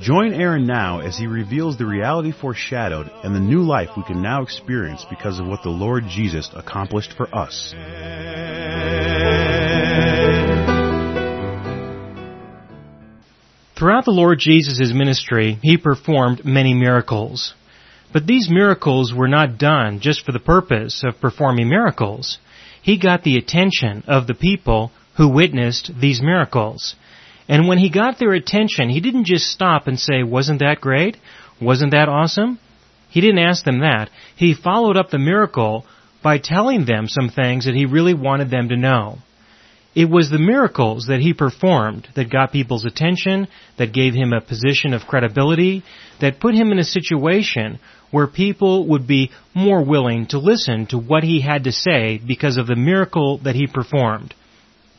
Join Aaron now as he reveals the reality foreshadowed and the new life we can now experience because of what the Lord Jesus accomplished for us. Throughout the Lord Jesus' ministry, he performed many miracles. But these miracles were not done just for the purpose of performing miracles. He got the attention of the people who witnessed these miracles. And when he got their attention, he didn't just stop and say, wasn't that great? Wasn't that awesome? He didn't ask them that. He followed up the miracle by telling them some things that he really wanted them to know. It was the miracles that he performed that got people's attention, that gave him a position of credibility, that put him in a situation where people would be more willing to listen to what he had to say because of the miracle that he performed.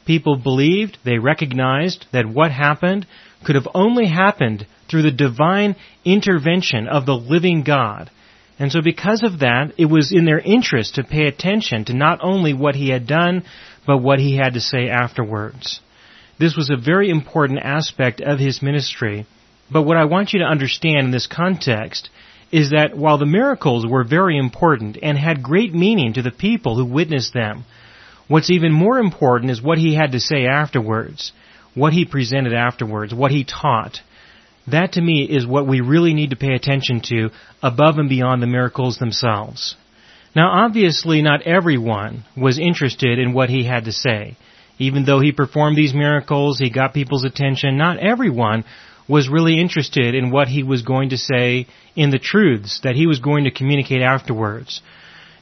People believed, they recognized that what happened could have only happened through the divine intervention of the living God. And so because of that, it was in their interest to pay attention to not only what he had done, but what he had to say afterwards. This was a very important aspect of his ministry. But what I want you to understand in this context is that while the miracles were very important and had great meaning to the people who witnessed them, What's even more important is what he had to say afterwards, what he presented afterwards, what he taught. That to me is what we really need to pay attention to above and beyond the miracles themselves. Now obviously not everyone was interested in what he had to say. Even though he performed these miracles, he got people's attention, not everyone was really interested in what he was going to say in the truths that he was going to communicate afterwards.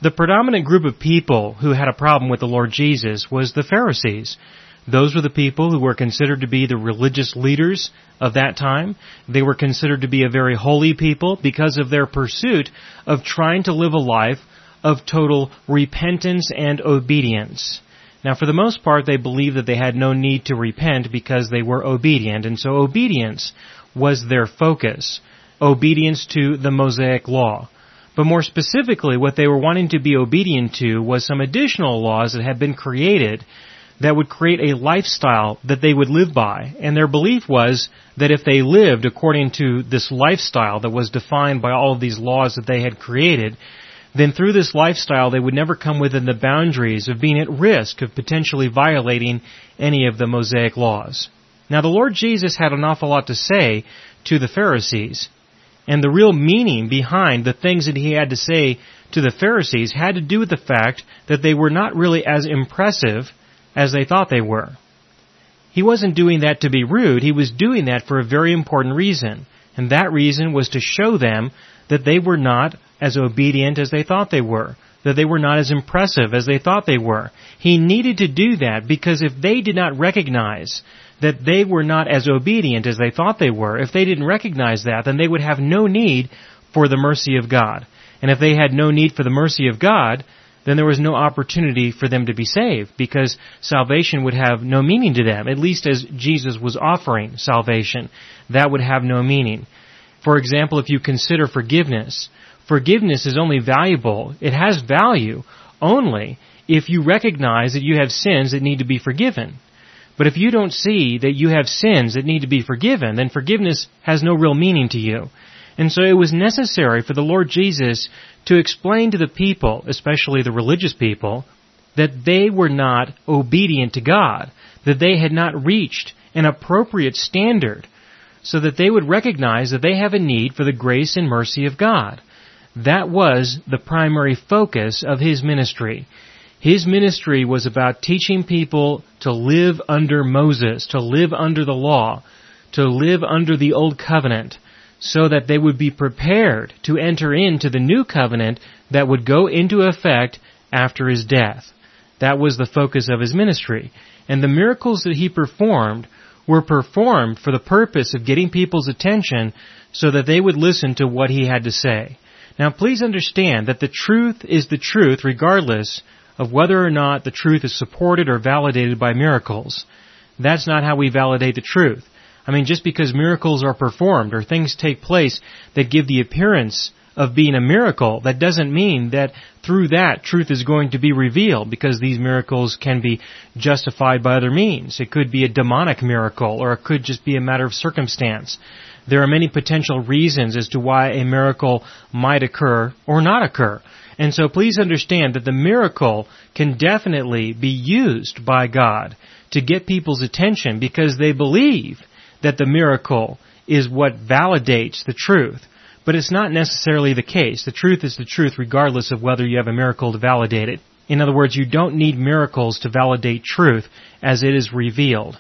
The predominant group of people who had a problem with the Lord Jesus was the Pharisees. Those were the people who were considered to be the religious leaders of that time. They were considered to be a very holy people because of their pursuit of trying to live a life of total repentance and obedience. Now, for the most part, they believed that they had no need to repent because they were obedient, and so obedience was their focus. Obedience to the Mosaic Law. But more specifically, what they were wanting to be obedient to was some additional laws that had been created that would create a lifestyle that they would live by. And their belief was that if they lived according to this lifestyle that was defined by all of these laws that they had created, then through this lifestyle they would never come within the boundaries of being at risk of potentially violating any of the Mosaic laws. Now the Lord Jesus had an awful lot to say to the Pharisees. And the real meaning behind the things that he had to say to the Pharisees had to do with the fact that they were not really as impressive as they thought they were. He wasn't doing that to be rude, he was doing that for a very important reason. And that reason was to show them that they were not as obedient as they thought they were, that they were not as impressive as they thought they were. He needed to do that because if they did not recognize that they were not as obedient as they thought they were, if they didn't recognize that, then they would have no need for the mercy of God. And if they had no need for the mercy of God, then there was no opportunity for them to be saved because salvation would have no meaning to them, at least as Jesus was offering salvation. That would have no meaning. For example, if you consider forgiveness, forgiveness is only valuable, it has value only if you recognize that you have sins that need to be forgiven. But if you don't see that you have sins that need to be forgiven, then forgiveness has no real meaning to you. And so it was necessary for the Lord Jesus to explain to the people, especially the religious people, that they were not obedient to God, that they had not reached an appropriate standard, so that they would recognize that they have a need for the grace and mercy of God. That was the primary focus of his ministry. His ministry was about teaching people to live under Moses, to live under the law, to live under the old covenant, so that they would be prepared to enter into the new covenant that would go into effect after his death. That was the focus of his ministry. And the miracles that he performed were performed for the purpose of getting people's attention so that they would listen to what he had to say. Now please understand that the truth is the truth regardless of whether or not the truth is supported or validated by miracles. That's not how we validate the truth. I mean, just because miracles are performed or things take place that give the appearance of being a miracle, that doesn't mean that through that truth is going to be revealed because these miracles can be justified by other means. It could be a demonic miracle or it could just be a matter of circumstance. There are many potential reasons as to why a miracle might occur or not occur. And so please understand that the miracle can definitely be used by God to get people's attention because they believe that the miracle is what validates the truth. But it's not necessarily the case. The truth is the truth regardless of whether you have a miracle to validate it. In other words, you don't need miracles to validate truth as it is revealed.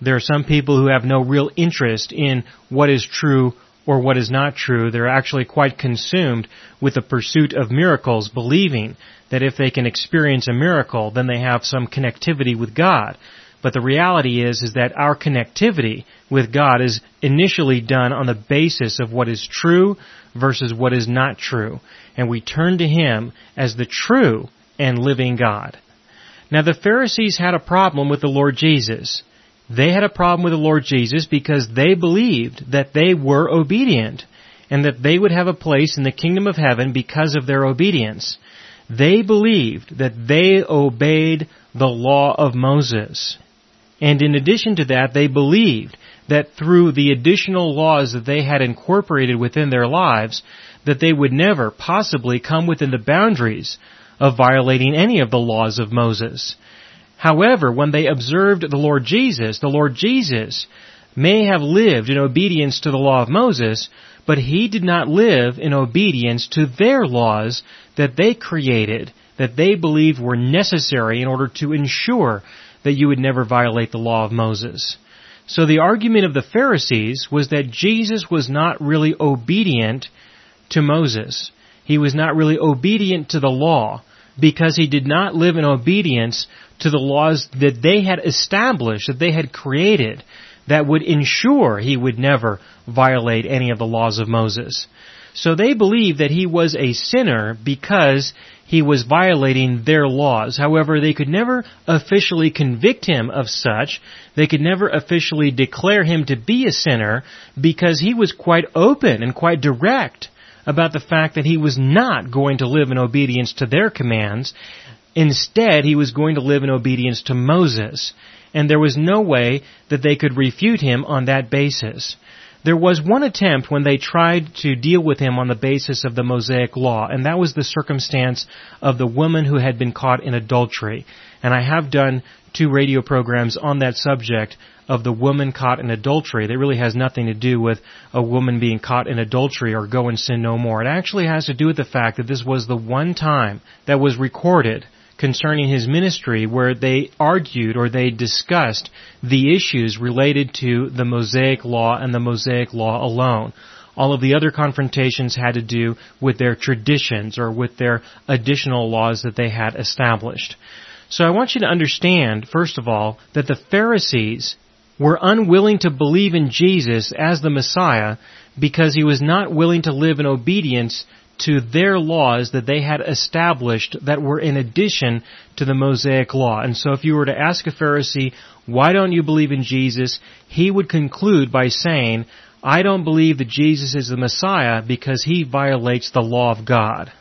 There are some people who have no real interest in what is true or what is not true. They're actually quite consumed with the pursuit of miracles, believing that if they can experience a miracle, then they have some connectivity with God. But the reality is, is that our connectivity with God is initially done on the basis of what is true versus what is not true. And we turn to Him as the true and living God. Now the Pharisees had a problem with the Lord Jesus. They had a problem with the Lord Jesus because they believed that they were obedient and that they would have a place in the kingdom of heaven because of their obedience. They believed that they obeyed the law of Moses. And in addition to that, they believed that through the additional laws that they had incorporated within their lives, that they would never possibly come within the boundaries of violating any of the laws of Moses. However, when they observed the Lord Jesus, the Lord Jesus may have lived in obedience to the law of Moses, but he did not live in obedience to their laws that they created, that they believed were necessary in order to ensure that you would never violate the law of Moses. So the argument of the Pharisees was that Jesus was not really obedient to Moses. He was not really obedient to the law because he did not live in obedience to the laws that they had established, that they had created, that would ensure he would never violate any of the laws of Moses. So they believed that he was a sinner because he was violating their laws. However, they could never officially convict him of such. They could never officially declare him to be a sinner because he was quite open and quite direct about the fact that he was not going to live in obedience to their commands. Instead, he was going to live in obedience to Moses. And there was no way that they could refute him on that basis. There was one attempt when they tried to deal with him on the basis of the Mosaic Law, and that was the circumstance of the woman who had been caught in adultery. And I have done two radio programs on that subject of the woman caught in adultery. That really has nothing to do with a woman being caught in adultery or go and sin no more. It actually has to do with the fact that this was the one time that was recorded concerning his ministry where they argued or they discussed the issues related to the Mosaic Law and the Mosaic Law alone. All of the other confrontations had to do with their traditions or with their additional laws that they had established. So I want you to understand, first of all, that the Pharisees were unwilling to believe in Jesus as the Messiah because he was not willing to live in obedience to their laws that they had established that were in addition to the Mosaic law. And so if you were to ask a Pharisee, why don't you believe in Jesus? He would conclude by saying, I don't believe that Jesus is the Messiah because he violates the law of God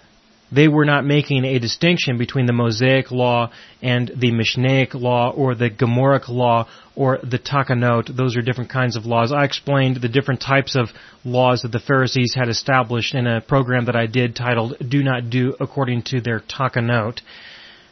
they were not making a distinction between the Mosaic law and the Mishnaic law or the Gemaric law or the Takanot. Those are different kinds of laws. I explained the different types of laws that the Pharisees had established in a program that I did titled Do Not Do According to Their Takanot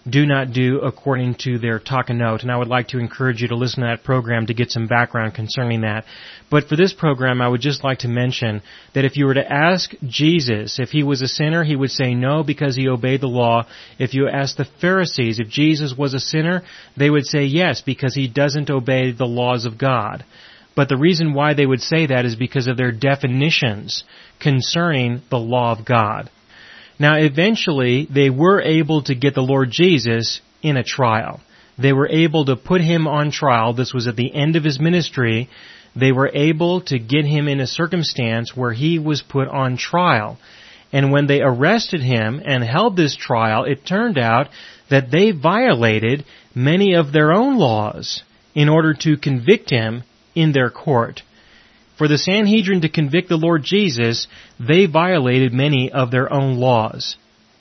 do not do according to their takanot. And I would like to encourage you to listen to that program to get some background concerning that. But for this program, I would just like to mention that if you were to ask Jesus if he was a sinner, he would say no because he obeyed the law. If you ask the Pharisees if Jesus was a sinner, they would say yes because he doesn't obey the laws of God. But the reason why they would say that is because of their definitions concerning the law of God. Now eventually they were able to get the Lord Jesus in a trial. They were able to put him on trial. This was at the end of his ministry. They were able to get him in a circumstance where he was put on trial. And when they arrested him and held this trial, it turned out that they violated many of their own laws in order to convict him in their court. For the Sanhedrin to convict the Lord Jesus, they violated many of their own laws.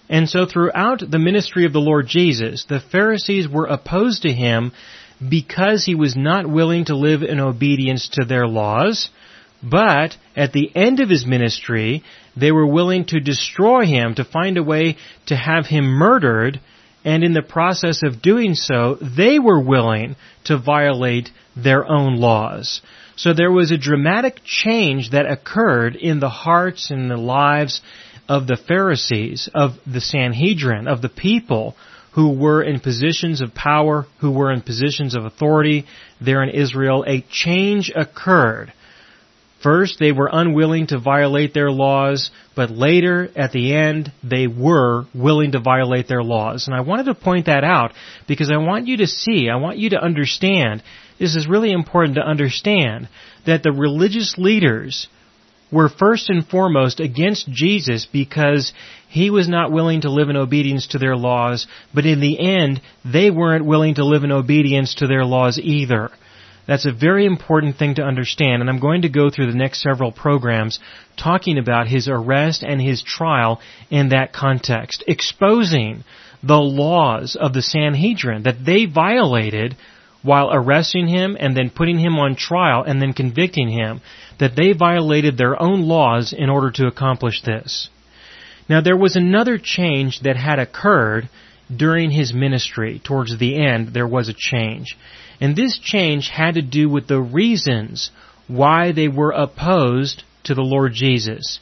And so throughout the ministry of the Lord Jesus, the Pharisees were opposed to him because he was not willing to live in obedience to their laws, but at the end of his ministry, they were willing to destroy him, to find a way to have him murdered, and in the process of doing so, they were willing to violate their own laws. So there was a dramatic change that occurred in the hearts and the lives of the Pharisees, of the Sanhedrin, of the people who were in positions of power, who were in positions of authority there in Israel. A change occurred. First, they were unwilling to violate their laws, but later, at the end, they were willing to violate their laws. And I wanted to point that out because I want you to see, I want you to understand this is really important to understand that the religious leaders were first and foremost against Jesus because he was not willing to live in obedience to their laws, but in the end, they weren't willing to live in obedience to their laws either. That's a very important thing to understand, and I'm going to go through the next several programs talking about his arrest and his trial in that context, exposing the laws of the Sanhedrin that they violated while arresting him and then putting him on trial and then convicting him, that they violated their own laws in order to accomplish this. Now there was another change that had occurred during his ministry. Towards the end, there was a change. And this change had to do with the reasons why they were opposed to the Lord Jesus.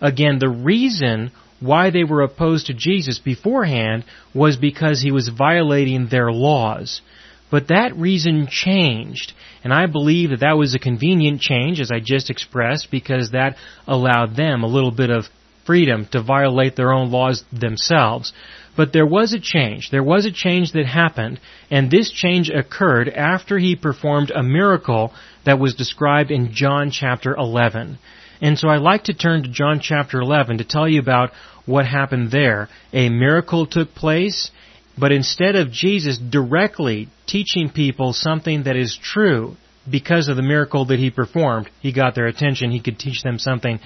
Again, the reason why they were opposed to Jesus beforehand was because he was violating their laws. But that reason changed, and I believe that that was a convenient change, as I just expressed, because that allowed them a little bit of freedom to violate their own laws themselves. But there was a change. There was a change that happened, and this change occurred after he performed a miracle that was described in John chapter 11. And so I like to turn to John chapter 11 to tell you about what happened there. A miracle took place, but instead of Jesus directly teaching people something that is true because of the miracle that he performed, he got their attention. He could teach them something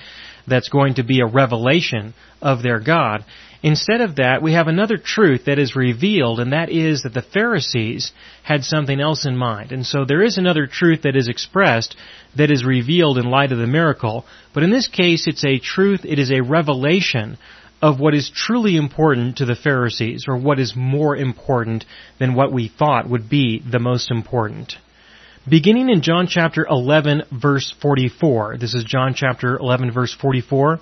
that's going to be a revelation of their God. Instead of that, we have another truth that is revealed, and that is that the Pharisees had something else in mind. And so there is another truth that is expressed that is revealed in light of the miracle, but in this case it's a truth, it is a revelation of what is truly important to the Pharisees, or what is more important than what we thought would be the most important. Beginning in John chapter 11 verse 44, this is John chapter 11 verse 44,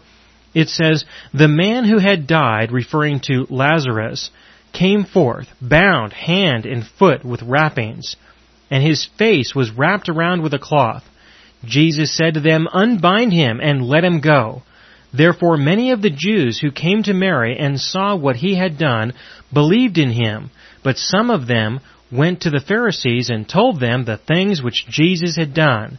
it says, The man who had died, referring to Lazarus, came forth, bound hand and foot with wrappings, and his face was wrapped around with a cloth. Jesus said to them, Unbind him and let him go. Therefore many of the Jews who came to Mary and saw what he had done believed in him, but some of them went to the Pharisees and told them the things which Jesus had done.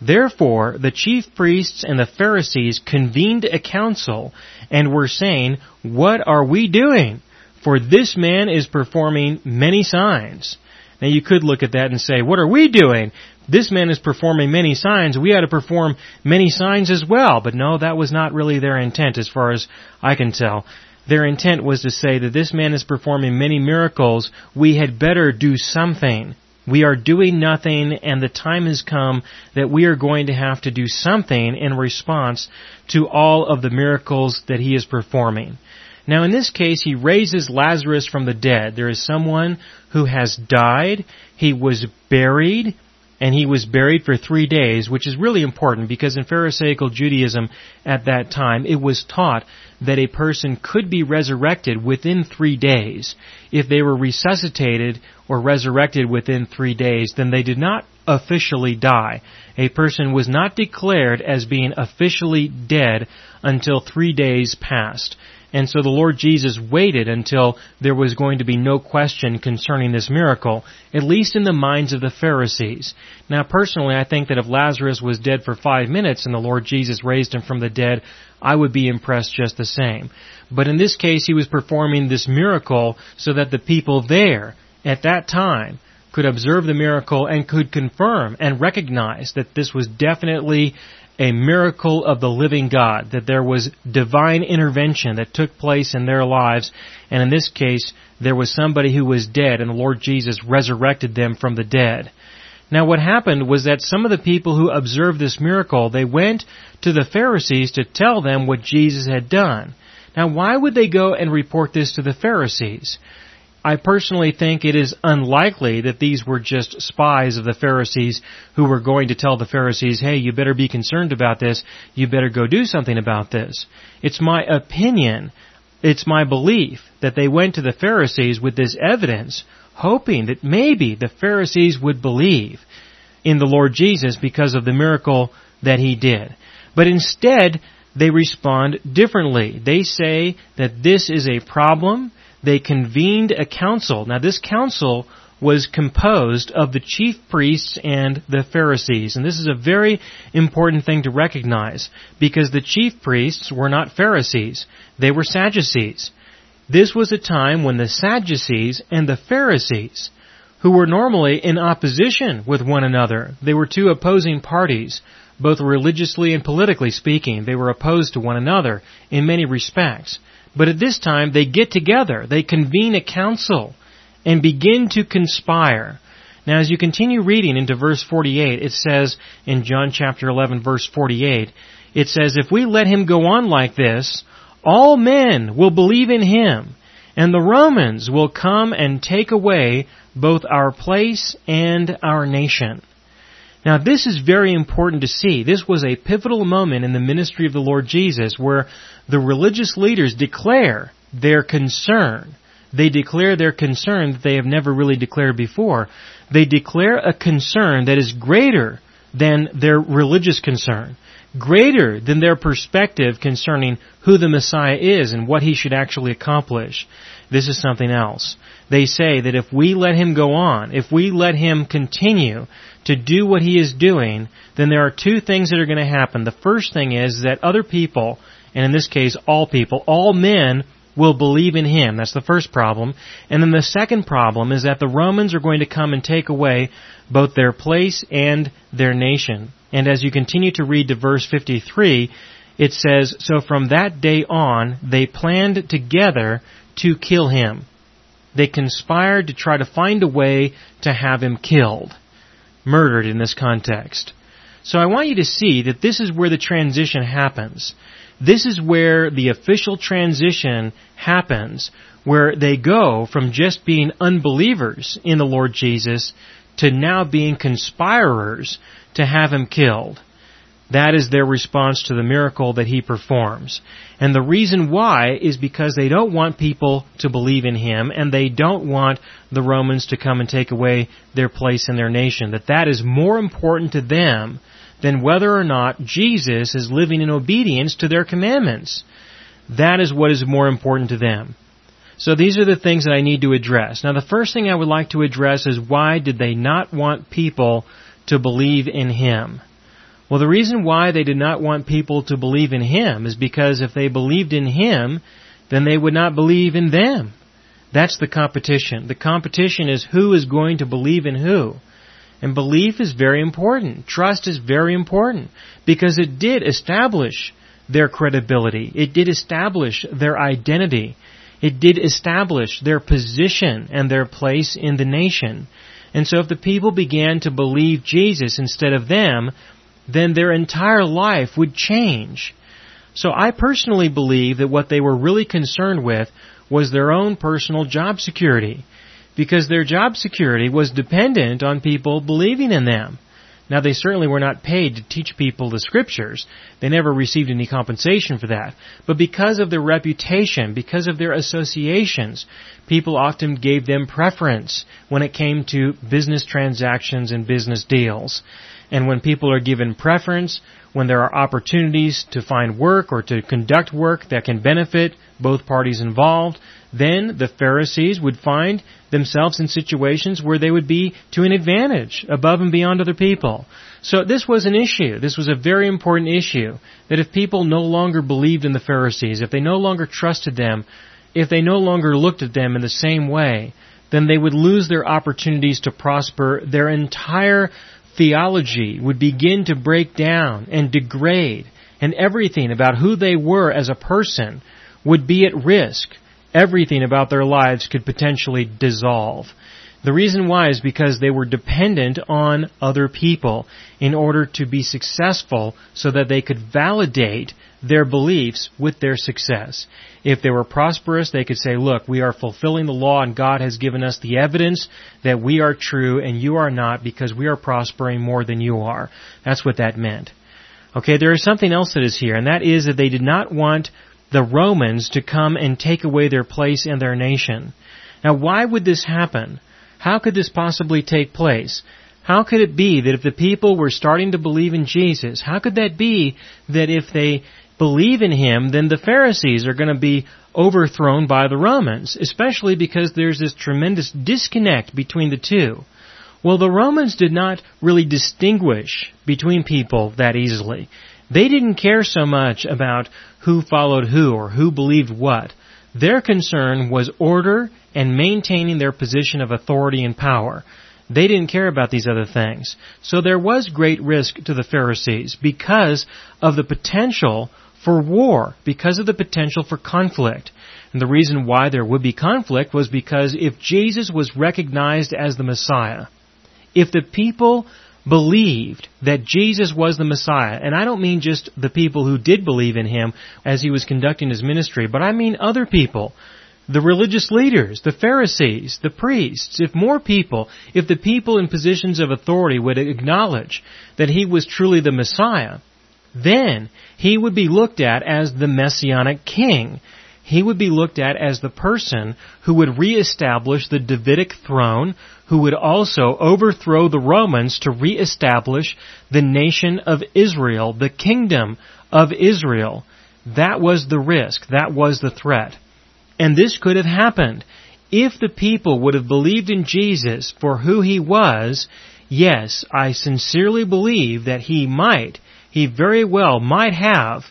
Therefore the chief priests and the Pharisees convened a council and were saying, What are we doing? For this man is performing many signs. Now you could look at that and say, what are we doing? This man is performing many signs. We ought to perform many signs as well. But no, that was not really their intent as far as I can tell. Their intent was to say that this man is performing many miracles. We had better do something. We are doing nothing and the time has come that we are going to have to do something in response to all of the miracles that he is performing. Now in this case, he raises Lazarus from the dead. There is someone who has died. He was buried and he was buried for three days, which is really important because in Pharisaical Judaism at that time, it was taught that a person could be resurrected within three days. If they were resuscitated or resurrected within three days, then they did not officially die. A person was not declared as being officially dead until three days passed. And so the Lord Jesus waited until there was going to be no question concerning this miracle, at least in the minds of the Pharisees. Now personally, I think that if Lazarus was dead for five minutes and the Lord Jesus raised him from the dead, I would be impressed just the same. But in this case, he was performing this miracle so that the people there, at that time, could observe the miracle and could confirm and recognize that this was definitely a miracle of the living God, that there was divine intervention that took place in their lives, and in this case, there was somebody who was dead, and the Lord Jesus resurrected them from the dead. Now what happened was that some of the people who observed this miracle, they went to the Pharisees to tell them what Jesus had done. Now why would they go and report this to the Pharisees? I personally think it is unlikely that these were just spies of the Pharisees who were going to tell the Pharisees, hey, you better be concerned about this, you better go do something about this. It's my opinion, it's my belief that they went to the Pharisees with this evidence, hoping that maybe the Pharisees would believe in the Lord Jesus because of the miracle that he did. But instead, they respond differently. They say that this is a problem they convened a council. Now this council was composed of the chief priests and the Pharisees. And this is a very important thing to recognize because the chief priests were not Pharisees. They were Sadducees. This was a time when the Sadducees and the Pharisees, who were normally in opposition with one another, they were two opposing parties, both religiously and politically speaking. They were opposed to one another in many respects. But at this time, they get together, they convene a council, and begin to conspire. Now, as you continue reading into verse 48, it says in John chapter 11, verse 48, it says, If we let him go on like this, all men will believe in him, and the Romans will come and take away both our place and our nation. Now this is very important to see. This was a pivotal moment in the ministry of the Lord Jesus where the religious leaders declare their concern. They declare their concern that they have never really declared before. They declare a concern that is greater than their religious concern, greater than their perspective concerning who the Messiah is and what he should actually accomplish. This is something else. They say that if we let him go on, if we let him continue to do what he is doing, then there are two things that are going to happen. The first thing is that other people, and in this case all people, all men will believe in him. That's the first problem. And then the second problem is that the Romans are going to come and take away both their place and their nation. And as you continue to read to verse 53, it says, So from that day on, they planned together to kill him. They conspired to try to find a way to have him killed murdered in this context. So I want you to see that this is where the transition happens. This is where the official transition happens, where they go from just being unbelievers in the Lord Jesus to now being conspirers to have him killed. That is their response to the miracle that he performs. And the reason why is because they don't want people to believe in him and they don't want the Romans to come and take away their place in their nation. That that is more important to them than whether or not Jesus is living in obedience to their commandments. That is what is more important to them. So these are the things that I need to address. Now the first thing I would like to address is why did they not want people to believe in him? Well, the reason why they did not want people to believe in Him is because if they believed in Him, then they would not believe in them. That's the competition. The competition is who is going to believe in who. And belief is very important. Trust is very important because it did establish their credibility. It did establish their identity. It did establish their position and their place in the nation. And so if the people began to believe Jesus instead of them, then their entire life would change. So I personally believe that what they were really concerned with was their own personal job security. Because their job security was dependent on people believing in them. Now they certainly were not paid to teach people the scriptures. They never received any compensation for that. But because of their reputation, because of their associations, people often gave them preference when it came to business transactions and business deals. And when people are given preference, when there are opportunities to find work or to conduct work that can benefit both parties involved, then the Pharisees would find themselves in situations where they would be to an advantage above and beyond other people. So this was an issue. This was a very important issue. That if people no longer believed in the Pharisees, if they no longer trusted them, if they no longer looked at them in the same way, then they would lose their opportunities to prosper. Their entire theology would begin to break down and degrade, and everything about who they were as a person would be at risk. Everything about their lives could potentially dissolve. The reason why is because they were dependent on other people in order to be successful so that they could validate their beliefs with their success. If they were prosperous, they could say, look, we are fulfilling the law and God has given us the evidence that we are true and you are not because we are prospering more than you are. That's what that meant. Okay, there is something else that is here, and that is that they did not want the Romans to come and take away their place in their nation. Now, why would this happen? How could this possibly take place? How could it be that if the people were starting to believe in Jesus, how could that be that if they believe in Him, then the Pharisees are going to be overthrown by the Romans, especially because there's this tremendous disconnect between the two. Well, the Romans did not really distinguish between people that easily. They didn't care so much about who followed who or who believed what. Their concern was order and maintaining their position of authority and power. They didn't care about these other things. So there was great risk to the Pharisees because of the potential for war, because of the potential for conflict. And the reason why there would be conflict was because if Jesus was recognized as the Messiah, if the people believed that Jesus was the Messiah, and I don't mean just the people who did believe in Him as He was conducting His ministry, but I mean other people the religious leaders, the Pharisees, the priests, if more people, if the people in positions of authority would acknowledge that he was truly the Messiah, then he would be looked at as the messianic king. He would be looked at as the person who would reestablish the Davidic throne, who would also overthrow the Romans to reestablish the nation of Israel, the kingdom of Israel. That was the risk. That was the threat. And this could have happened. If the people would have believed in Jesus for who he was, yes, I sincerely believe that he might, he very well might have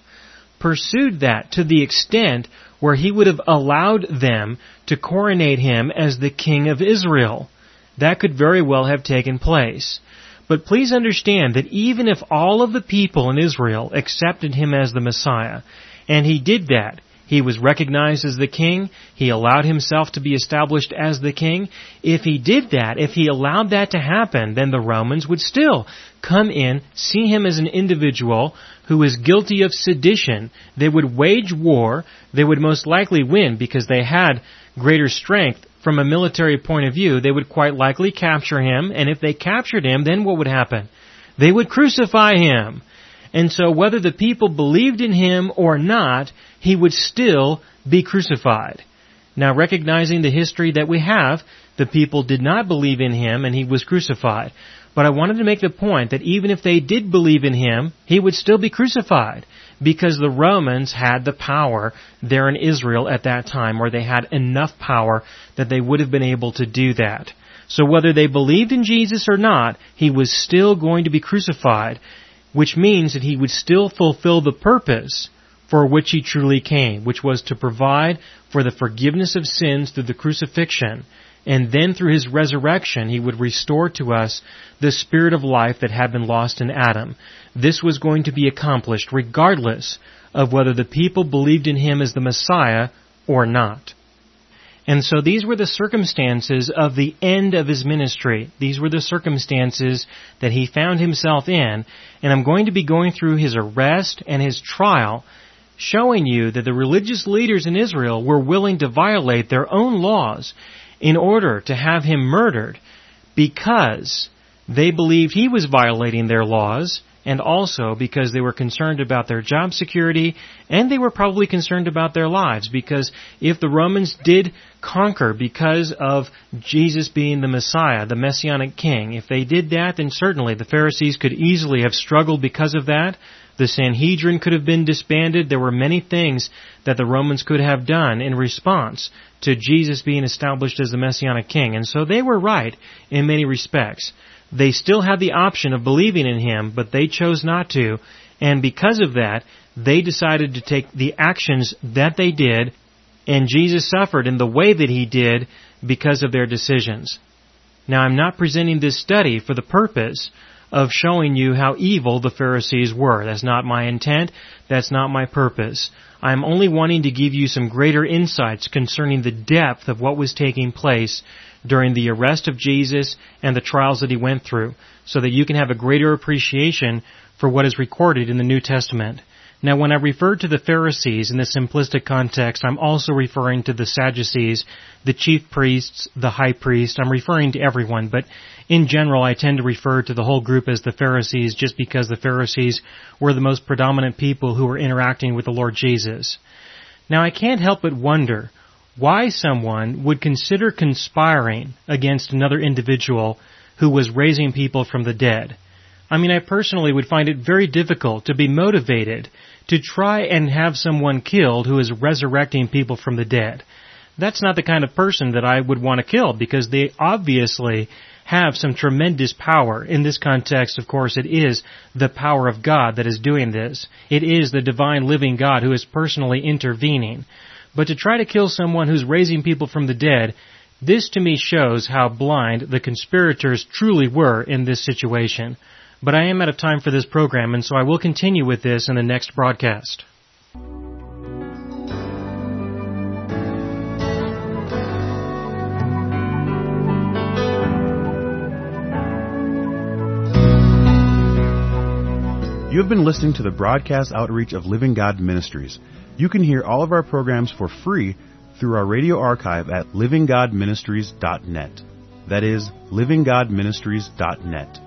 pursued that to the extent where he would have allowed them to coronate him as the king of Israel. That could very well have taken place. But please understand that even if all of the people in Israel accepted him as the Messiah, and he did that, he was recognized as the king. He allowed himself to be established as the king. If he did that, if he allowed that to happen, then the Romans would still come in, see him as an individual who is guilty of sedition. They would wage war. They would most likely win because they had greater strength from a military point of view. They would quite likely capture him, and if they captured him, then what would happen? They would crucify him. And so whether the people believed in him or not, he would still be crucified. Now recognizing the history that we have, the people did not believe in him and he was crucified. But I wanted to make the point that even if they did believe in him, he would still be crucified because the Romans had the power there in Israel at that time where they had enough power that they would have been able to do that. So whether they believed in Jesus or not, he was still going to be crucified which means that he would still fulfill the purpose for which he truly came, which was to provide for the forgiveness of sins through the crucifixion, and then through his resurrection he would restore to us the spirit of life that had been lost in Adam. This was going to be accomplished regardless of whether the people believed in him as the Messiah or not. And so these were the circumstances of the end of his ministry. These were the circumstances that he found himself in. And I'm going to be going through his arrest and his trial, showing you that the religious leaders in Israel were willing to violate their own laws in order to have him murdered because they believed he was violating their laws and also because they were concerned about their job security, and they were probably concerned about their lives, because if the Romans did conquer because of Jesus being the Messiah, the Messianic King, if they did that, then certainly the Pharisees could easily have struggled because of that. The Sanhedrin could have been disbanded. There were many things that the Romans could have done in response to Jesus being established as the Messianic King. And so they were right in many respects. They still had the option of believing in Him, but they chose not to. And because of that, they decided to take the actions that they did, and Jesus suffered in the way that He did because of their decisions. Now I'm not presenting this study for the purpose of showing you how evil the Pharisees were. That's not my intent. That's not my purpose. I'm only wanting to give you some greater insights concerning the depth of what was taking place during the arrest of Jesus and the trials that he went through, so that you can have a greater appreciation for what is recorded in the New Testament. Now, when I refer to the Pharisees in the simplistic context, I'm also referring to the Sadducees, the chief priests, the high priest. I'm referring to everyone, but in general, I tend to refer to the whole group as the Pharisees just because the Pharisees were the most predominant people who were interacting with the Lord Jesus. Now, I can't help but wonder why someone would consider conspiring against another individual who was raising people from the dead. I mean, I personally would find it very difficult to be motivated to try and have someone killed who is resurrecting people from the dead. That's not the kind of person that I would want to kill because they obviously have some tremendous power. In this context, of course, it is the power of God that is doing this. It is the divine living God who is personally intervening. But to try to kill someone who's raising people from the dead, this to me shows how blind the conspirators truly were in this situation. But I am out of time for this program, and so I will continue with this in the next broadcast. You have been listening to the broadcast outreach of Living God Ministries. You can hear all of our programs for free through our radio archive at livinggodministries.net. That is, livinggodministries.net.